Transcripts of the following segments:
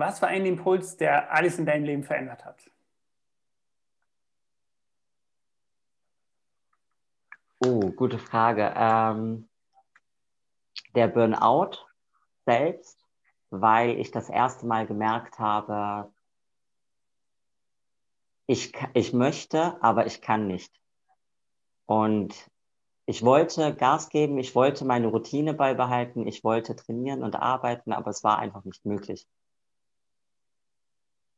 Was war ein Impuls, der alles in deinem Leben verändert hat? Oh, gute Frage. Ähm, der Burnout selbst, weil ich das erste Mal gemerkt habe, ich, ich möchte, aber ich kann nicht. Und ich wollte Gas geben, ich wollte meine Routine beibehalten, ich wollte trainieren und arbeiten, aber es war einfach nicht möglich.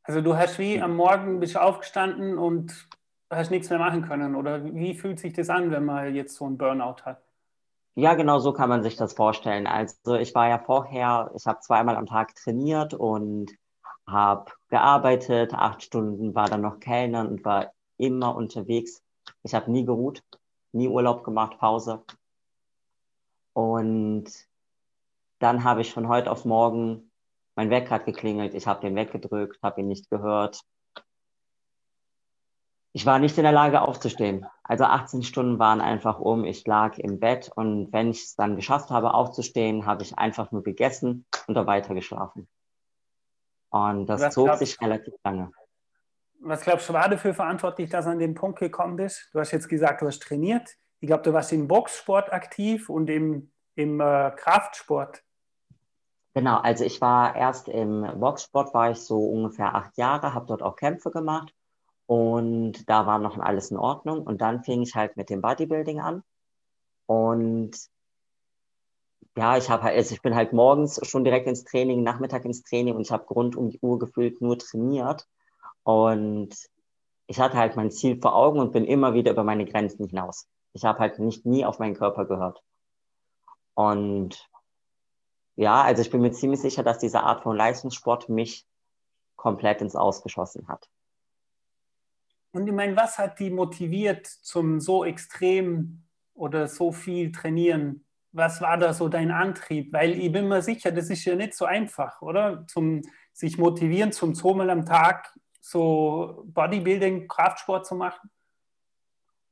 Also du hast wie am Morgen bist aufgestanden und hast nichts mehr machen können. Oder wie fühlt sich das an, wenn man jetzt so einen Burnout hat? Ja, genau so kann man sich das vorstellen. Also ich war ja vorher, ich habe zweimal am Tag trainiert und habe gearbeitet, acht Stunden, war dann noch Kellnern und war immer unterwegs. Ich habe nie geruht, nie Urlaub gemacht, Pause. Und dann habe ich von heute auf morgen mein Wecker hat geklingelt, ich habe den weggedrückt, habe ihn nicht gehört. Ich war nicht in der Lage aufzustehen. Also 18 Stunden waren einfach um. Ich lag im Bett und wenn ich es dann geschafft habe, aufzustehen, habe ich einfach nur gegessen und da weiter geschlafen. Und das was zog glaubst, sich relativ lange. Was glaubst du, war dafür verantwortlich, dass du an den Punkt gekommen bist? Du hast jetzt gesagt, du hast trainiert. Ich glaube, du warst im Boxsport aktiv und im, im äh, Kraftsport. Genau, also ich war erst im Boxsport, war ich so ungefähr acht Jahre, habe dort auch Kämpfe gemacht und da war noch alles in Ordnung. Und dann fing ich halt mit dem Bodybuilding an. Und ja, ich habe halt, also ich bin halt morgens schon direkt ins Training, Nachmittag ins Training und ich habe rund um die Uhr gefühlt nur trainiert. Und ich hatte halt mein Ziel vor Augen und bin immer wieder über meine Grenzen hinaus. Ich habe halt nicht nie auf meinen Körper gehört. Und ja, also ich bin mir ziemlich sicher, dass diese Art von Leistungssport mich komplett ins Ausgeschossen hat. Und ich meine, was hat die motiviert zum so extrem oder so viel trainieren? Was war da so dein Antrieb? Weil ich bin mir sicher, das ist ja nicht so einfach, oder? Zum sich motivieren, zum zweimal am Tag so Bodybuilding, Kraftsport zu machen?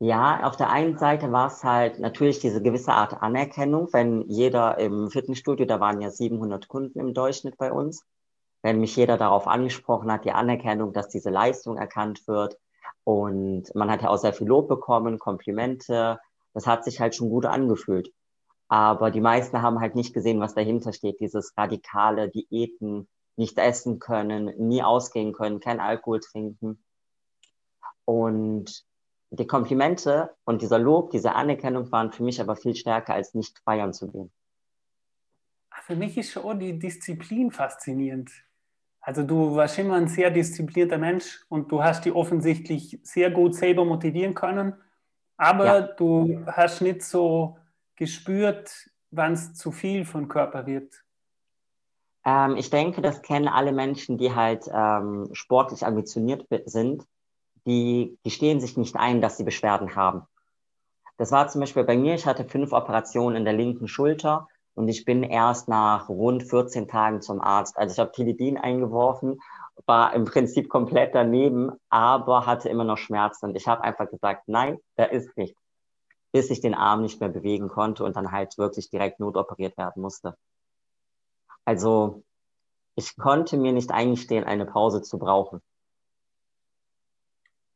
Ja, auf der einen Seite war es halt natürlich diese gewisse Art Anerkennung, wenn jeder im Fitnessstudio, da waren ja 700 Kunden im Durchschnitt bei uns, wenn mich jeder darauf angesprochen hat, die Anerkennung, dass diese Leistung erkannt wird. Und man hat ja auch sehr viel Lob bekommen, Komplimente. Das hat sich halt schon gut angefühlt. Aber die meisten haben halt nicht gesehen, was dahinter steht. Dieses radikale Diäten, nicht essen können, nie ausgehen können, kein Alkohol trinken. Und die Komplimente und dieser Lob, diese Anerkennung waren für mich aber viel stärker, als nicht feiern zu gehen. Für mich ist schon die Disziplin faszinierend. Also du warst immer ein sehr disziplinierter Mensch und du hast die offensichtlich sehr gut selber motivieren können, aber ja. du hast nicht so gespürt, wann es zu viel von Körper wird. Ähm, ich denke, das kennen alle Menschen, die halt ähm, sportlich ambitioniert sind die gestehen sich nicht ein, dass sie Beschwerden haben. Das war zum Beispiel bei mir, ich hatte fünf Operationen in der linken Schulter und ich bin erst nach rund 14 Tagen zum Arzt. Also ich habe Tilidin eingeworfen, war im Prinzip komplett daneben, aber hatte immer noch Schmerzen. Und ich habe einfach gesagt, nein, da ist nichts. Bis ich den Arm nicht mehr bewegen konnte und dann halt wirklich direkt notoperiert werden musste. Also ich konnte mir nicht eingestehen, eine Pause zu brauchen.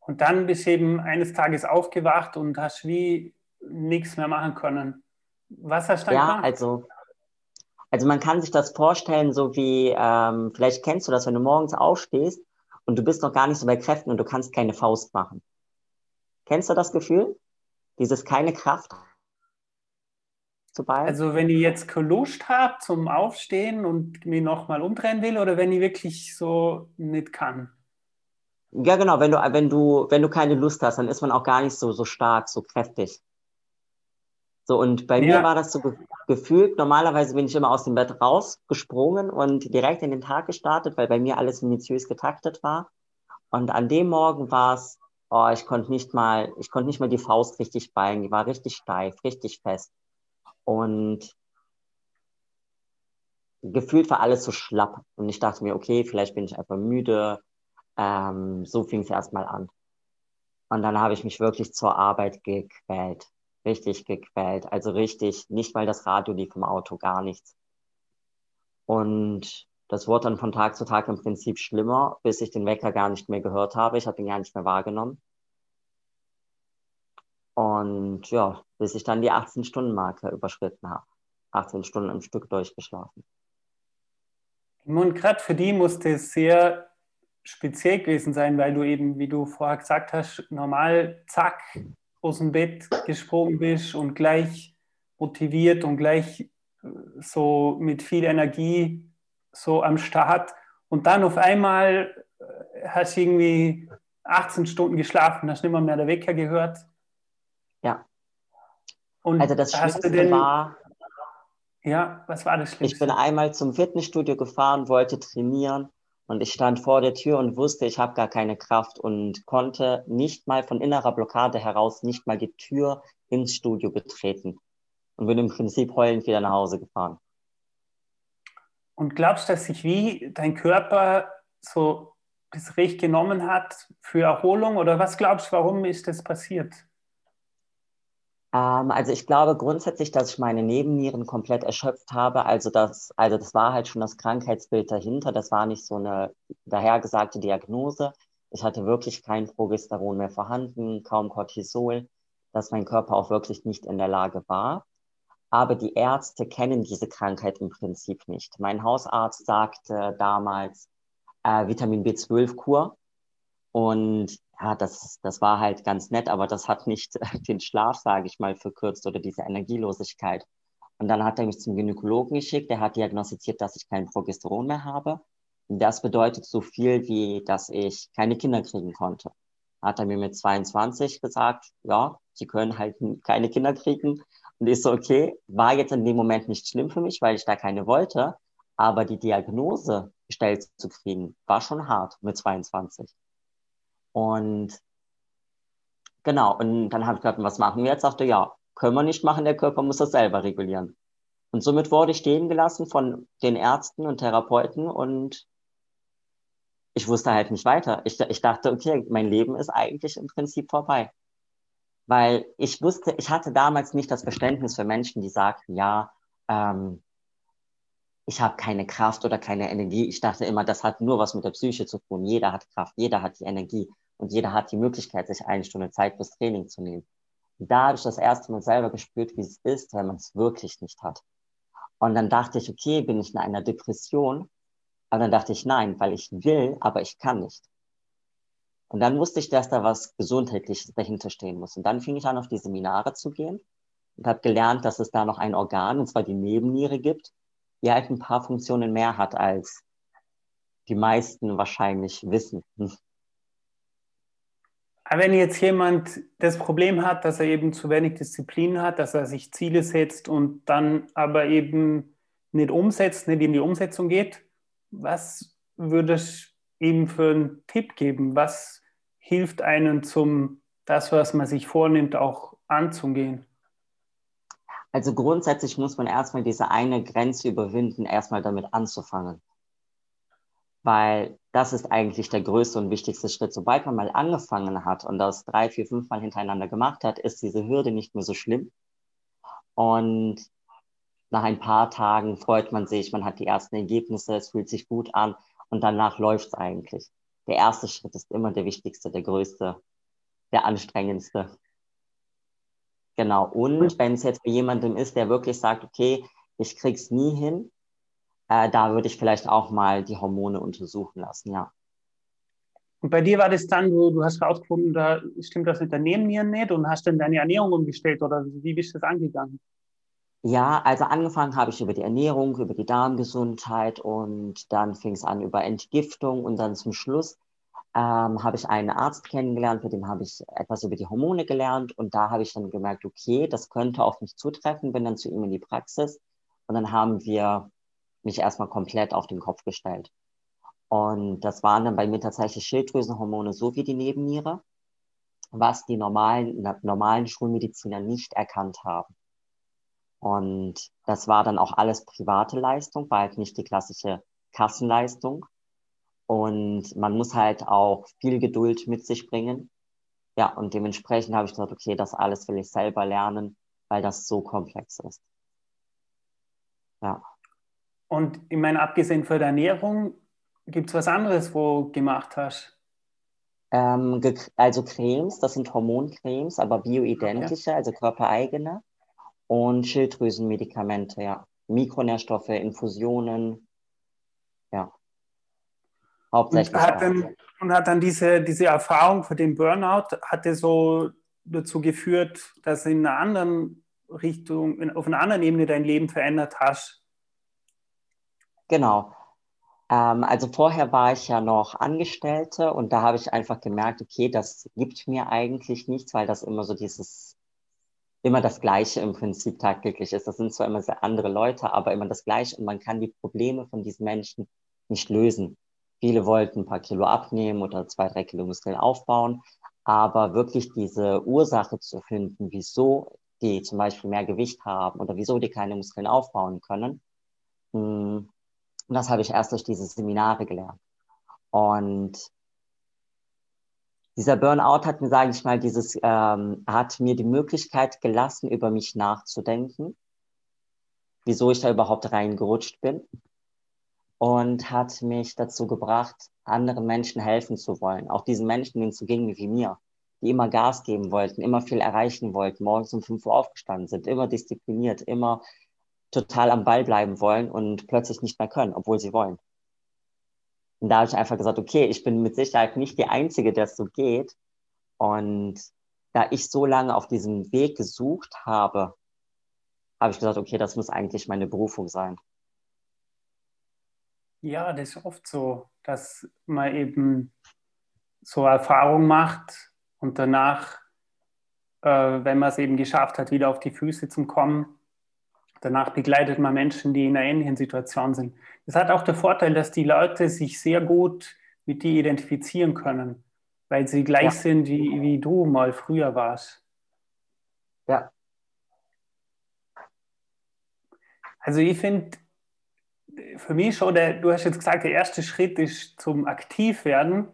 Und dann bist du eben eines Tages aufgewacht und hast wie nichts mehr machen können. Was hast du dann ja, gemacht? Also, also man kann sich das vorstellen, so wie, ähm, vielleicht kennst du das, wenn du morgens aufstehst und du bist noch gar nicht so bei Kräften und du kannst keine Faust machen. Kennst du das Gefühl? Dieses keine Kraft Also wenn ich jetzt geluscht habe zum Aufstehen und mich nochmal umdrehen will oder wenn ich wirklich so nicht kann? Ja, genau, wenn du, wenn du, wenn du keine Lust hast, dann ist man auch gar nicht so, so stark, so kräftig. So, und bei ja. mir war das so ge gefühlt, normalerweise bin ich immer aus dem Bett rausgesprungen und direkt in den Tag gestartet, weil bei mir alles minutiös getaktet war. Und an dem Morgen war es, oh, ich konnte nicht mal, ich konnte nicht mal die Faust richtig ballen, die war richtig steif, richtig fest. Und gefühlt war alles so schlapp. Und ich dachte mir, okay, vielleicht bin ich einfach müde, ähm, so fing es erstmal an. Und dann habe ich mich wirklich zur Arbeit gequält. Richtig gequält. Also richtig, nicht mal das Radio lief im Auto, gar nichts. Und Das wurde dann von Tag zu Tag im Prinzip schlimmer, bis ich den Wecker gar nicht mehr gehört habe. Ich habe ihn gar nicht mehr wahrgenommen. Und ja, bis ich dann die 18-Stunden-Marke überschritten habe. 18 Stunden am Stück durchgeschlafen. Und gerade für die musste es sehr speziell gewesen sein, weil du eben, wie du vorher gesagt hast, normal zack aus dem Bett gesprungen bist und gleich motiviert und gleich äh, so mit viel Energie so am Start. Und dann auf einmal äh, hast du irgendwie 18 Stunden geschlafen, hast nicht mehr, mehr der Wecker gehört. Ja. Und also das Schlimmste denn, war. Ja, was war das Schlimmste? Ich bin einmal zum Fitnessstudio gefahren, wollte trainieren und ich stand vor der Tür und wusste, ich habe gar keine Kraft und konnte nicht mal von innerer Blockade heraus nicht mal die Tür ins Studio betreten und bin im Prinzip heulend wieder nach Hause gefahren. Und glaubst du, dass sich wie dein Körper so das Recht genommen hat für Erholung oder was glaubst du, warum ist das passiert? Ähm, also ich glaube grundsätzlich, dass ich meine Nebennieren komplett erschöpft habe. Also das, also das war halt schon das Krankheitsbild dahinter. Das war nicht so eine dahergesagte Diagnose. Ich hatte wirklich kein Progesteron mehr vorhanden, kaum Cortisol, dass mein Körper auch wirklich nicht in der Lage war. Aber die Ärzte kennen diese Krankheit im Prinzip nicht. Mein Hausarzt sagte damals äh, Vitamin B12-Kur. Und ja, das, das war halt ganz nett, aber das hat nicht den Schlaf, sage ich mal, verkürzt oder diese Energielosigkeit. Und dann hat er mich zum Gynäkologen geschickt, der hat diagnostiziert, dass ich kein Progesteron mehr habe. Und das bedeutet so viel, wie dass ich keine Kinder kriegen konnte. Hat er mir mit 22 gesagt, ja, sie können halt keine Kinder kriegen. Und ich so, okay, war jetzt in dem Moment nicht schlimm für mich, weil ich da keine wollte. Aber die Diagnose gestellt zu kriegen, war schon hart mit 22. Und genau, und dann habe ich gesagt, was machen wir jetzt? Sagte, ja, können wir nicht machen, der Körper muss das selber regulieren. Und somit wurde ich stehen gelassen von den Ärzten und Therapeuten und ich wusste halt nicht weiter. Ich, ich dachte, okay, mein Leben ist eigentlich im Prinzip vorbei. Weil ich wusste, ich hatte damals nicht das Verständnis für Menschen, die sagten, ja, ähm, ich habe keine Kraft oder keine Energie. Ich dachte immer, das hat nur was mit der Psyche zu tun. Jeder hat Kraft, jeder hat die Energie und jeder hat die Möglichkeit, sich eine Stunde Zeit fürs Training zu nehmen. Und da habe ich das erste Mal selber gespürt, wie es ist, wenn man es wirklich nicht hat. Und dann dachte ich, okay, bin ich in einer Depression? Aber dann dachte ich, nein, weil ich will, aber ich kann nicht. Und dann wusste ich, dass da was Gesundheitliches dahinter stehen muss. Und dann fing ich an, auf die Seminare zu gehen und habe gelernt, dass es da noch ein Organ, und zwar die Nebenniere gibt, die halt ein paar Funktionen mehr hat, als die meisten wahrscheinlich wissen. Wenn jetzt jemand das Problem hat, dass er eben zu wenig Disziplin hat, dass er sich Ziele setzt und dann aber eben nicht umsetzt, nicht in die Umsetzung geht, was würdest du ihm für einen Tipp geben? Was hilft einem zum, das, was man sich vornimmt, auch anzugehen? Also grundsätzlich muss man erstmal diese eine Grenze überwinden, erstmal damit anzufangen weil das ist eigentlich der größte und wichtigste Schritt. Sobald man mal angefangen hat und das drei, vier, fünf Mal hintereinander gemacht hat, ist diese Hürde nicht mehr so schlimm. Und nach ein paar Tagen freut man sich, man hat die ersten Ergebnisse, es fühlt sich gut an und danach läuft es eigentlich. Der erste Schritt ist immer der wichtigste, der größte, der anstrengendste. Genau. Und wenn es jetzt bei jemandem ist, der wirklich sagt, okay, ich krieg's nie hin, äh, da würde ich vielleicht auch mal die Hormone untersuchen lassen, ja. Und bei dir war das dann, du, du hast herausgefunden, da stimmt das mit der Nebennieren nicht und hast dann deine Ernährung umgestellt oder wie bist du das angegangen? Ja, also angefangen habe ich über die Ernährung, über die Darmgesundheit und dann fing es an über Entgiftung und dann zum Schluss ähm, habe ich einen Arzt kennengelernt, mit dem habe ich etwas über die Hormone gelernt und da habe ich dann gemerkt, okay, das könnte auf mich zutreffen, bin dann zu ihm in die Praxis und dann haben wir mich erstmal komplett auf den Kopf gestellt. Und das waren dann bei mir tatsächlich Schilddrüsenhormone sowie die Nebenniere, was die normalen, normalen Schulmediziner nicht erkannt haben. Und das war dann auch alles private Leistung, war halt nicht die klassische Kassenleistung. Und man muss halt auch viel Geduld mit sich bringen. Ja, und dementsprechend habe ich gesagt, okay, das alles will ich selber lernen, weil das so komplex ist. Ja. Und ich meine, abgesehen von der Ernährung, gibt es was anderes, wo du gemacht hast? Ähm, also Cremes, das sind Hormoncremes, aber bioidentische, okay. also körpereigene. Und Schilddrüsenmedikamente, ja. Mikronährstoffe, Infusionen, ja. Hauptsächlich. Und hat dann, und hat dann diese, diese Erfahrung für den Burnout, hatte so dazu geführt, dass in einer anderen Richtung, auf einer anderen Ebene dein Leben verändert hast? Genau. Ähm, also vorher war ich ja noch Angestellte und da habe ich einfach gemerkt, okay, das gibt mir eigentlich nichts, weil das immer so dieses, immer das Gleiche im Prinzip tagtäglich ist. Das sind zwar immer sehr andere Leute, aber immer das Gleiche und man kann die Probleme von diesen Menschen nicht lösen. Viele wollten ein paar Kilo abnehmen oder zwei, drei Kilo Muskeln aufbauen, aber wirklich diese Ursache zu finden, wieso die zum Beispiel mehr Gewicht haben oder wieso die keine Muskeln aufbauen können, hm, und das habe ich erst durch diese Seminare gelernt. Und dieser Burnout hat mir, sage ich mal, dieses, ähm, hat mir die Möglichkeit gelassen, über mich nachzudenken, wieso ich da überhaupt reingerutscht bin. Und hat mich dazu gebracht, anderen Menschen helfen zu wollen. Auch diesen Menschen, denen zu ging wie mir, die immer Gas geben wollten, immer viel erreichen wollten, morgens um 5 Uhr aufgestanden sind, immer diszipliniert, immer total am Ball bleiben wollen und plötzlich nicht mehr können, obwohl sie wollen. Und da habe ich einfach gesagt, okay, ich bin mit Sicherheit nicht die Einzige, der es so geht. Und da ich so lange auf diesem Weg gesucht habe, habe ich gesagt, okay, das muss eigentlich meine Berufung sein. Ja, das ist oft so, dass man eben so Erfahrung macht und danach, äh, wenn man es eben geschafft hat, wieder auf die Füße zu kommen, Danach begleitet man Menschen, die in einer ähnlichen Situation sind. Das hat auch den Vorteil, dass die Leute sich sehr gut mit dir identifizieren können, weil sie gleich ja. sind, wie, wie du mal früher warst. Ja. Also ich finde, für mich schon, der, du hast jetzt gesagt, der erste Schritt ist zum Aktivwerden.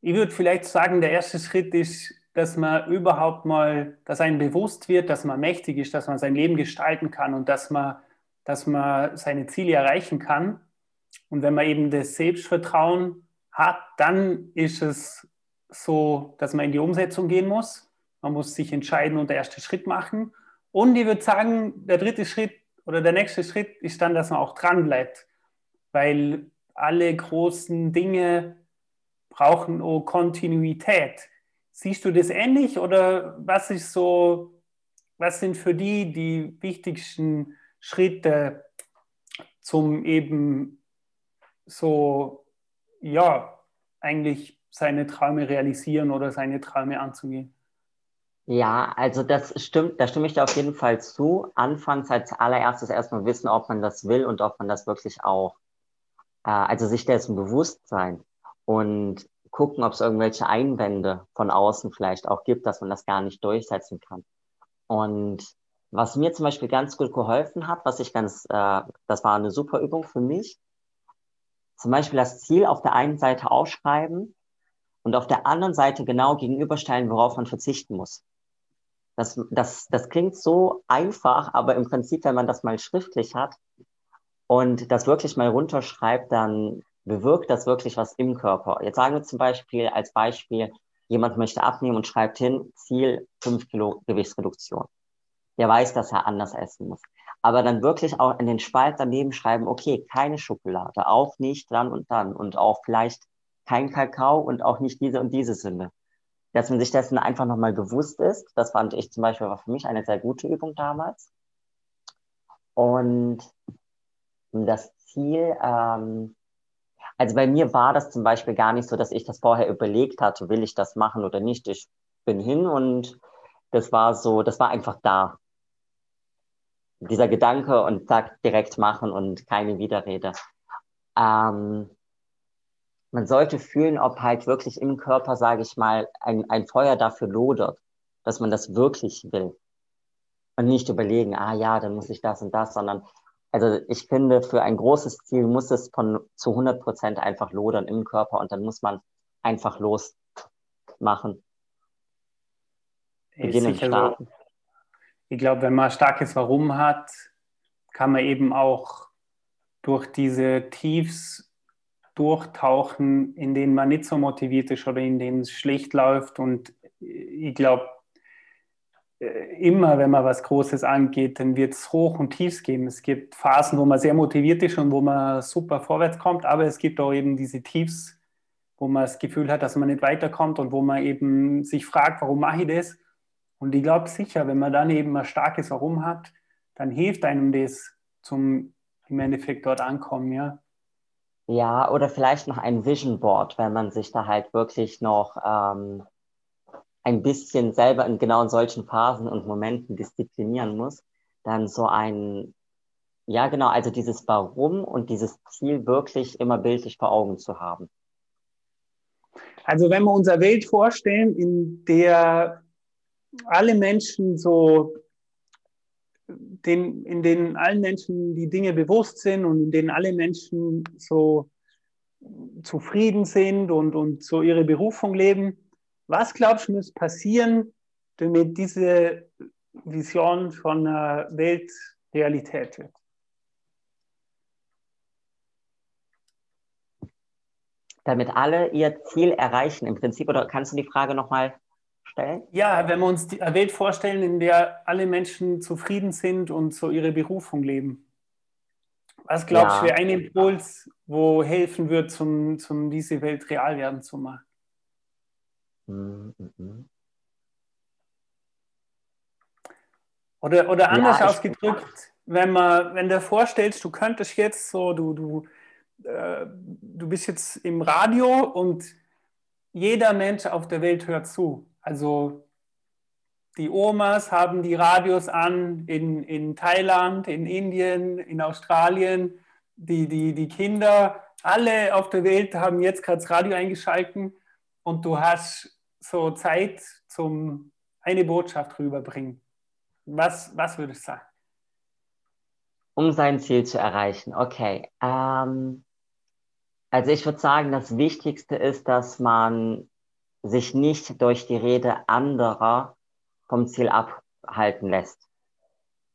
Ich würde vielleicht sagen, der erste Schritt ist dass man überhaupt mal, dass einem bewusst wird, dass man mächtig ist, dass man sein Leben gestalten kann und dass man, dass man seine Ziele erreichen kann. Und wenn man eben das Selbstvertrauen hat, dann ist es so, dass man in die Umsetzung gehen muss. Man muss sich entscheiden und der erste Schritt machen. Und ich würde sagen, der dritte Schritt oder der nächste Schritt ist dann, dass man auch dran bleibt, weil alle großen Dinge brauchen auch Kontinuität. Siehst du das ähnlich oder was ist so, was sind für die die wichtigsten Schritte zum eben so, ja, eigentlich seine Träume realisieren oder seine Träume anzugehen? Ja, also das stimmt, da stimme ich dir auf jeden Fall zu. Anfangs als allererstes erstmal wissen, ob man das will und ob man das wirklich auch, äh, also sich dessen bewusst sein. Und gucken, ob es irgendwelche Einwände von außen vielleicht auch gibt, dass man das gar nicht durchsetzen kann. Und was mir zum Beispiel ganz gut geholfen hat, was ich ganz, äh, das war eine super Übung für mich, zum Beispiel das Ziel auf der einen Seite aufschreiben und auf der anderen Seite genau gegenüberstellen, worauf man verzichten muss. Das, das, das klingt so einfach, aber im Prinzip, wenn man das mal schriftlich hat und das wirklich mal runterschreibt, dann bewirkt das wirklich was im Körper? Jetzt sagen wir zum Beispiel als Beispiel, jemand möchte abnehmen und schreibt hin, Ziel 5 Kilo Gewichtsreduktion. Der weiß, dass er anders essen muss. Aber dann wirklich auch in den Spalt daneben schreiben, okay, keine Schokolade, auch nicht dann und dann und auch vielleicht kein Kakao und auch nicht diese und diese Sünde. Dass man sich dessen einfach nochmal bewusst ist, das fand ich zum Beispiel war für mich eine sehr gute Übung damals. Und das Ziel, ähm, also bei mir war das zum Beispiel gar nicht so, dass ich das vorher überlegt hatte, will ich das machen oder nicht. Ich bin hin und das war so, das war einfach da. Dieser Gedanke und zack, direkt machen und keine Widerrede. Ähm, man sollte fühlen, ob halt wirklich im Körper, sage ich mal, ein, ein Feuer dafür lodert, dass man das wirklich will. Und nicht überlegen, ah ja, dann muss ich das und das, sondern also ich finde, für ein großes Ziel muss es von zu 100 Prozent einfach lodern im Körper und dann muss man einfach losmachen. Beginnen starten. Ich glaube, wenn man starkes Warum hat, kann man eben auch durch diese Tiefs durchtauchen, in denen man nicht so motiviert ist oder in denen es schlecht läuft. Und ich glaube, äh, immer, wenn man was Großes angeht, dann wird es Hoch und Tiefs geben. Es gibt Phasen, wo man sehr motiviert ist und wo man super vorwärts kommt, aber es gibt auch eben diese Tiefs, wo man das Gefühl hat, dass man nicht weiterkommt und wo man eben sich fragt, warum mache ich das? Und ich glaube sicher, wenn man dann eben ein starkes Warum hat, dann hilft einem das zum im Endeffekt dort ankommen, ja. Ja, oder vielleicht noch ein Vision Board, wenn man sich da halt wirklich noch ähm, ein bisschen selber in genau solchen Phasen und Momenten disziplinieren muss, dann so ein, ja genau, also dieses Warum und dieses Ziel wirklich immer bildlich vor Augen zu haben. Also wenn wir uns eine Welt vorstellen, in der alle Menschen so, den, in denen allen Menschen die Dinge bewusst sind und in denen alle Menschen so zufrieden sind und, und so ihre Berufung leben, was glaubst du, muss passieren, damit diese Vision von einer Welt Realität wird? Damit alle ihr Ziel erreichen im Prinzip, oder kannst du die Frage nochmal stellen? Ja, wenn wir uns die Welt vorstellen, in der alle Menschen zufrieden sind und so ihre Berufung leben. Was glaubst du, ja. wäre ein Impuls, wo helfen wird, um, um diese Welt real werden zu machen? Oder, oder anders ja, ausgedrückt, wenn man, wenn du vorstellst, du könntest jetzt so, du, du, äh, du bist jetzt im Radio und jeder Mensch auf der Welt hört zu. Also die Omas haben die Radios an in, in Thailand, in Indien, in Australien. Die, die, die Kinder, alle auf der Welt haben jetzt gerade das Radio eingeschalten und du hast so Zeit zum eine Botschaft rüberbringen. Was, was würdest du sagen? Um sein Ziel zu erreichen, okay. Ähm, also ich würde sagen, das Wichtigste ist, dass man sich nicht durch die Rede anderer vom Ziel abhalten lässt.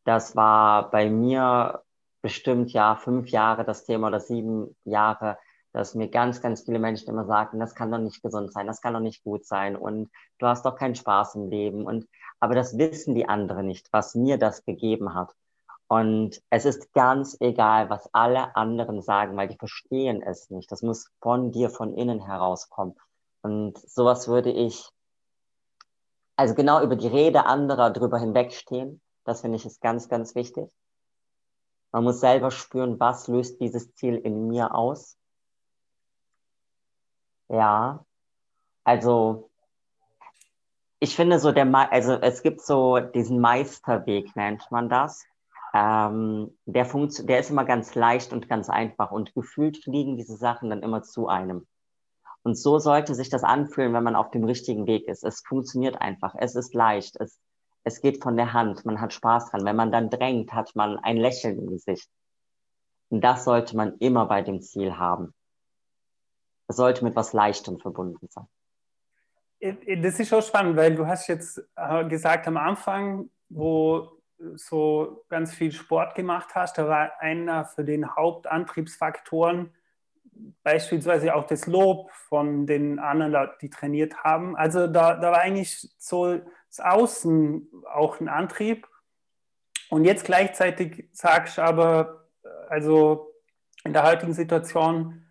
Das war bei mir bestimmt ja fünf Jahre das Thema oder sieben Jahre, dass mir ganz, ganz viele Menschen immer sagten, das kann doch nicht gesund sein, das kann doch nicht gut sein und du hast doch keinen Spaß im Leben. Und, aber das wissen die anderen nicht, was mir das gegeben hat. Und es ist ganz egal, was alle anderen sagen, weil die verstehen es nicht. Das muss von dir, von innen herauskommen. Und sowas würde ich, also genau über die Rede anderer drüber hinwegstehen. Das finde ich ist ganz, ganz wichtig. Man muss selber spüren, was löst dieses Ziel in mir aus ja, also ich finde so der, also es gibt so diesen Meisterweg, nennt man das. Ähm, der, funkt, der ist immer ganz leicht und ganz einfach und gefühlt fliegen diese Sachen dann immer zu einem. Und so sollte sich das anfühlen, wenn man auf dem richtigen Weg ist. Es funktioniert einfach, es ist leicht, es, es geht von der Hand, man hat Spaß dran. Wenn man dann drängt, hat man ein Lächeln im Gesicht. Und das sollte man immer bei dem Ziel haben. Es sollte mit was Leichtem verbunden sein. Äh, äh, das ist schon spannend, weil du hast jetzt äh, gesagt am Anfang, wo so ganz viel Sport gemacht hast, da war einer für den Hauptantriebsfaktoren beispielsweise auch das Lob von den anderen, die trainiert haben. Also da, da war eigentlich so das Außen auch ein Antrieb. Und jetzt gleichzeitig sagst du aber, also in der heutigen Situation,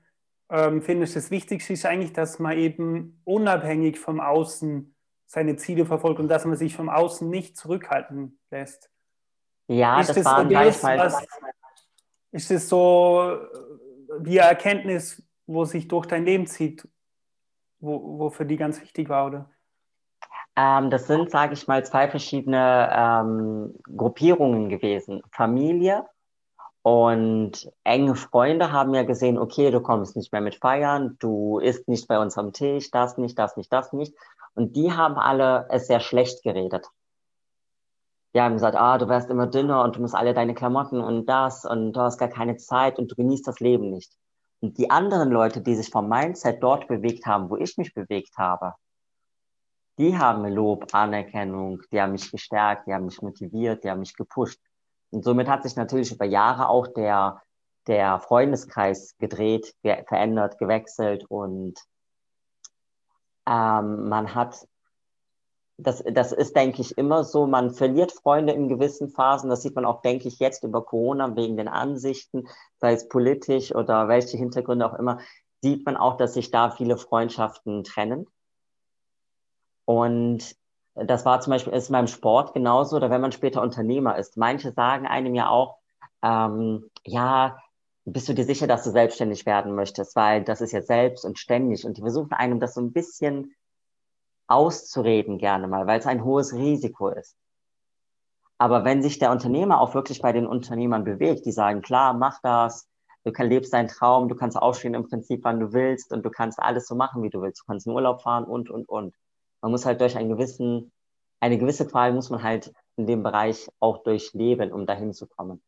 ähm, finde ich, das Wichtigste ist eigentlich, dass man eben unabhängig vom Außen seine Ziele verfolgt und dass man sich vom Außen nicht zurückhalten lässt. Ja, ist das, das war ein Beispiel. Ist das so äh, die Erkenntnis, wo sich durch dein Leben zieht, wo, wo für die ganz wichtig war, oder? Ähm, das sind, sage ich mal, zwei verschiedene ähm, Gruppierungen gewesen. Familie und enge Freunde haben ja gesehen, okay, du kommst nicht mehr mit feiern, du isst nicht bei uns am Tisch, das nicht, das nicht, das nicht. Und die haben alle es sehr schlecht geredet. Die haben gesagt, ah, du wärst immer dünner und du musst alle deine Klamotten und das und du hast gar keine Zeit und du genießt das Leben nicht. Und die anderen Leute, die sich vom Mindset dort bewegt haben, wo ich mich bewegt habe, die haben Lob, Anerkennung, die haben mich gestärkt, die haben mich motiviert, die haben mich gepusht. Und somit hat sich natürlich über Jahre auch der, der Freundeskreis gedreht, ge verändert, gewechselt und ähm, man hat, das, das ist, denke ich, immer so, man verliert Freunde in gewissen Phasen. Das sieht man auch, denke ich, jetzt über Corona wegen den Ansichten, sei es politisch oder welche Hintergründe auch immer, sieht man auch, dass sich da viele Freundschaften trennen. Und das war zum Beispiel ist beim Sport genauso oder wenn man später Unternehmer ist. Manche sagen einem ja auch, ähm, ja, bist du dir sicher, dass du selbstständig werden möchtest, weil das ist ja selbst und ständig und die versuchen einem das so ein bisschen auszureden gerne mal, weil es ein hohes Risiko ist. Aber wenn sich der Unternehmer auch wirklich bei den Unternehmern bewegt, die sagen, klar, mach das, du kannst, lebst deinen Traum, du kannst aufstehen im Prinzip, wann du willst und du kannst alles so machen, wie du willst. Du kannst in Urlaub fahren und, und, und. Man muss halt durch einen gewissen, eine gewisse Qual muss man halt in dem Bereich auch durchleben, um dahin zu kommen.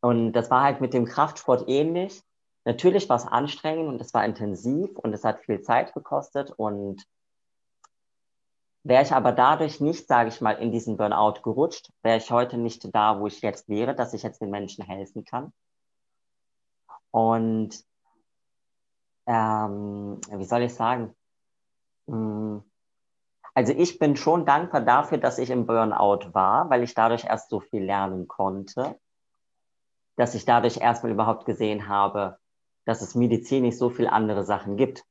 Und das war halt mit dem Kraftsport ähnlich. Natürlich war es anstrengend und es war intensiv und es hat viel Zeit gekostet. Und wäre ich aber dadurch nicht, sage ich mal, in diesen Burnout gerutscht, wäre ich heute nicht da, wo ich jetzt wäre, dass ich jetzt den Menschen helfen kann. Und ähm, wie soll ich sagen? Hm, also ich bin schon dankbar dafür, dass ich im Burnout war, weil ich dadurch erst so viel lernen konnte dass ich dadurch erstmal überhaupt gesehen habe, dass es medizinisch so viele andere Sachen gibt.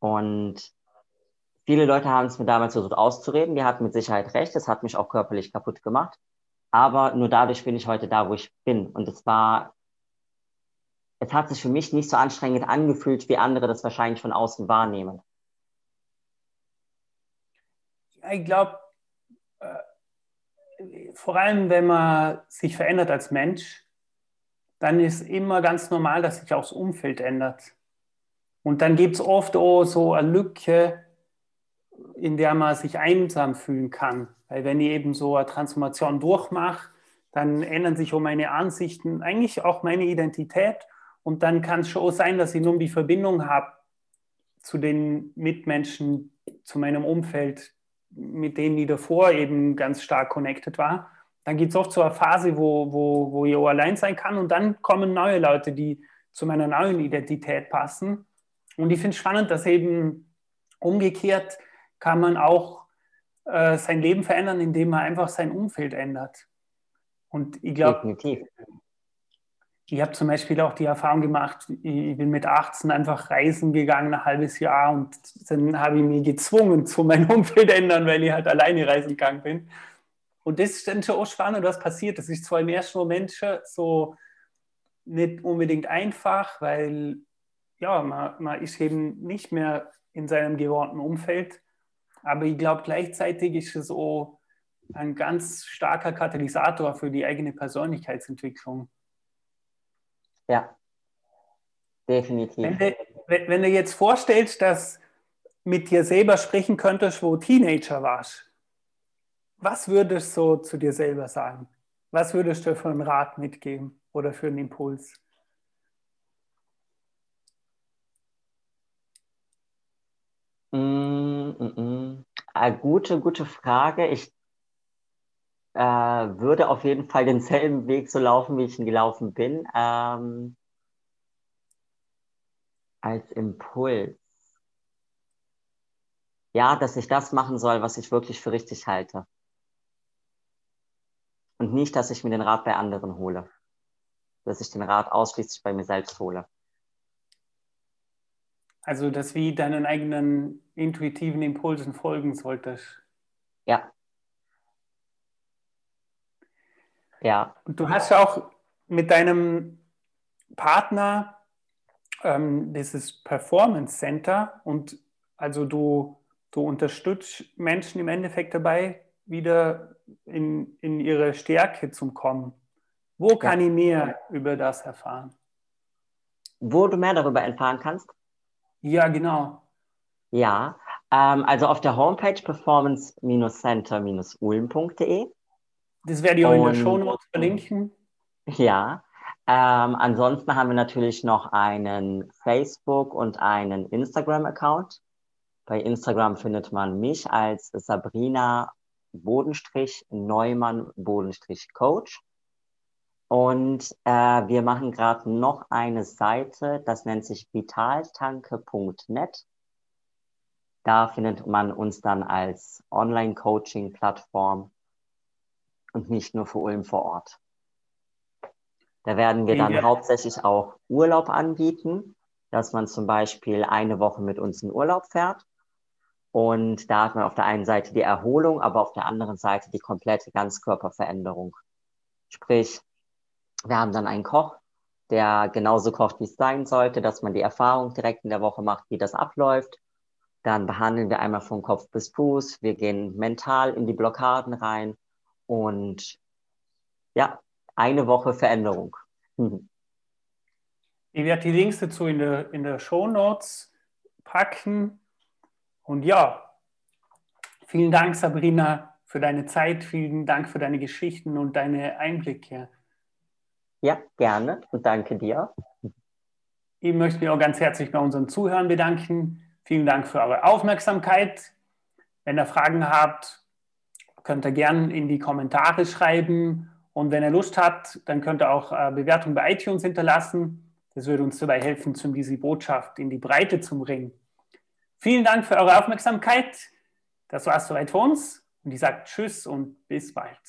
Und viele Leute haben es mir damals versucht auszureden, die hatten mit Sicherheit recht, es hat mich auch körperlich kaputt gemacht. Aber nur dadurch bin ich heute da, wo ich bin. Und es war, es hat sich für mich nicht so anstrengend angefühlt, wie andere das wahrscheinlich von außen wahrnehmen. Ich glaube, vor allem, wenn man sich verändert als Mensch, dann ist immer ganz normal, dass sich auch das Umfeld ändert. Und dann gibt es oft auch so eine Lücke, in der man sich einsam fühlen kann. Weil wenn ich eben so eine Transformation durchmache, dann ändern sich auch meine Ansichten, eigentlich auch meine Identität. Und dann kann es schon sein, dass ich nun die Verbindung habe zu den Mitmenschen, zu meinem Umfeld, mit denen ich davor eben ganz stark connected war. Dann geht es oft zu einer Phase, wo, wo, wo ich auch allein sein kann und dann kommen neue Leute, die zu meiner neuen Identität passen. Und ich finde es spannend, dass eben umgekehrt kann man auch äh, sein Leben verändern, indem man einfach sein Umfeld ändert. Und ich glaube, ich habe zum Beispiel auch die Erfahrung gemacht, ich bin mit 18 einfach reisen gegangen, ein halbes Jahr und dann habe ich mich gezwungen zu meinem Umfeld ändern, weil ich halt alleine reisen gegangen bin. Und das ist dann schon auch spannend, was passiert. Das ist zwar im ersten Moment schon so nicht unbedingt einfach, weil ja, man, man ist eben nicht mehr in seinem gewohnten Umfeld. Aber ich glaube, gleichzeitig ist es auch ein ganz starker Katalysator für die eigene Persönlichkeitsentwicklung. Ja, definitiv. Wenn du, wenn du jetzt vorstellst, dass mit dir selber sprechen könntest, wo Teenager warst, was würdest du so zu dir selber sagen? Was würdest du für einen Rat mitgeben oder für einen Impuls? Mm, mm, mm. Eine gute, gute Frage. Ich äh, würde auf jeden Fall denselben Weg so laufen, wie ich ihn gelaufen bin. Ähm, als Impuls. Ja, dass ich das machen soll, was ich wirklich für richtig halte. Und nicht, dass ich mir den Rat bei anderen hole. Dass ich den Rat ausschließlich bei mir selbst hole. Also, dass wie deinen eigenen intuitiven Impulsen folgen solltest. Ja, Ja. Und du hast ja auch mit deinem Partner ähm, dieses Performance Center und also du, du unterstützt Menschen im Endeffekt dabei, wieder in, in ihre Stärke zu kommen. Wo kann ja. ich mehr über das erfahren? Wo du mehr darüber erfahren kannst? Ja, genau. Ja, ähm, also auf der Homepage performance-center-ulm.de das werde ich auch in der Show Notes verlinken. Ja. Ähm, ansonsten haben wir natürlich noch einen Facebook- und einen Instagram-Account. Bei Instagram findet man mich als Sabrina Bodenstrich Neumann Bodenstrich Coach. Und äh, wir machen gerade noch eine Seite, das nennt sich vitaltanke.net. Da findet man uns dann als Online-Coaching-Plattform und nicht nur für Ulm vor Ort. Da werden wir dann ja. hauptsächlich auch Urlaub anbieten, dass man zum Beispiel eine Woche mit uns in Urlaub fährt. Und da hat man auf der einen Seite die Erholung, aber auf der anderen Seite die komplette Ganzkörperveränderung. Sprich, wir haben dann einen Koch, der genauso kocht, wie es sein sollte, dass man die Erfahrung direkt in der Woche macht, wie das abläuft. Dann behandeln wir einmal von Kopf bis Fuß. Wir gehen mental in die Blockaden rein und ja, eine Woche Veränderung. Ich werde die Links dazu in der, in der Show Notes packen. Und ja, vielen Dank, Sabrina, für deine Zeit. Vielen Dank für deine Geschichten und deine Einblicke. Ja, gerne und danke dir. Ich möchte mich auch ganz herzlich bei unseren Zuhörern bedanken. Vielen Dank für eure Aufmerksamkeit. Wenn ihr Fragen habt, könnt ihr gerne in die Kommentare schreiben. Und wenn ihr Lust habt, dann könnt ihr auch eine Bewertung bei iTunes hinterlassen. Das würde uns dabei helfen, diese Botschaft in die Breite zu bringen. Vielen Dank für eure Aufmerksamkeit. Das war es soweit für uns. Und ich sage Tschüss und bis bald.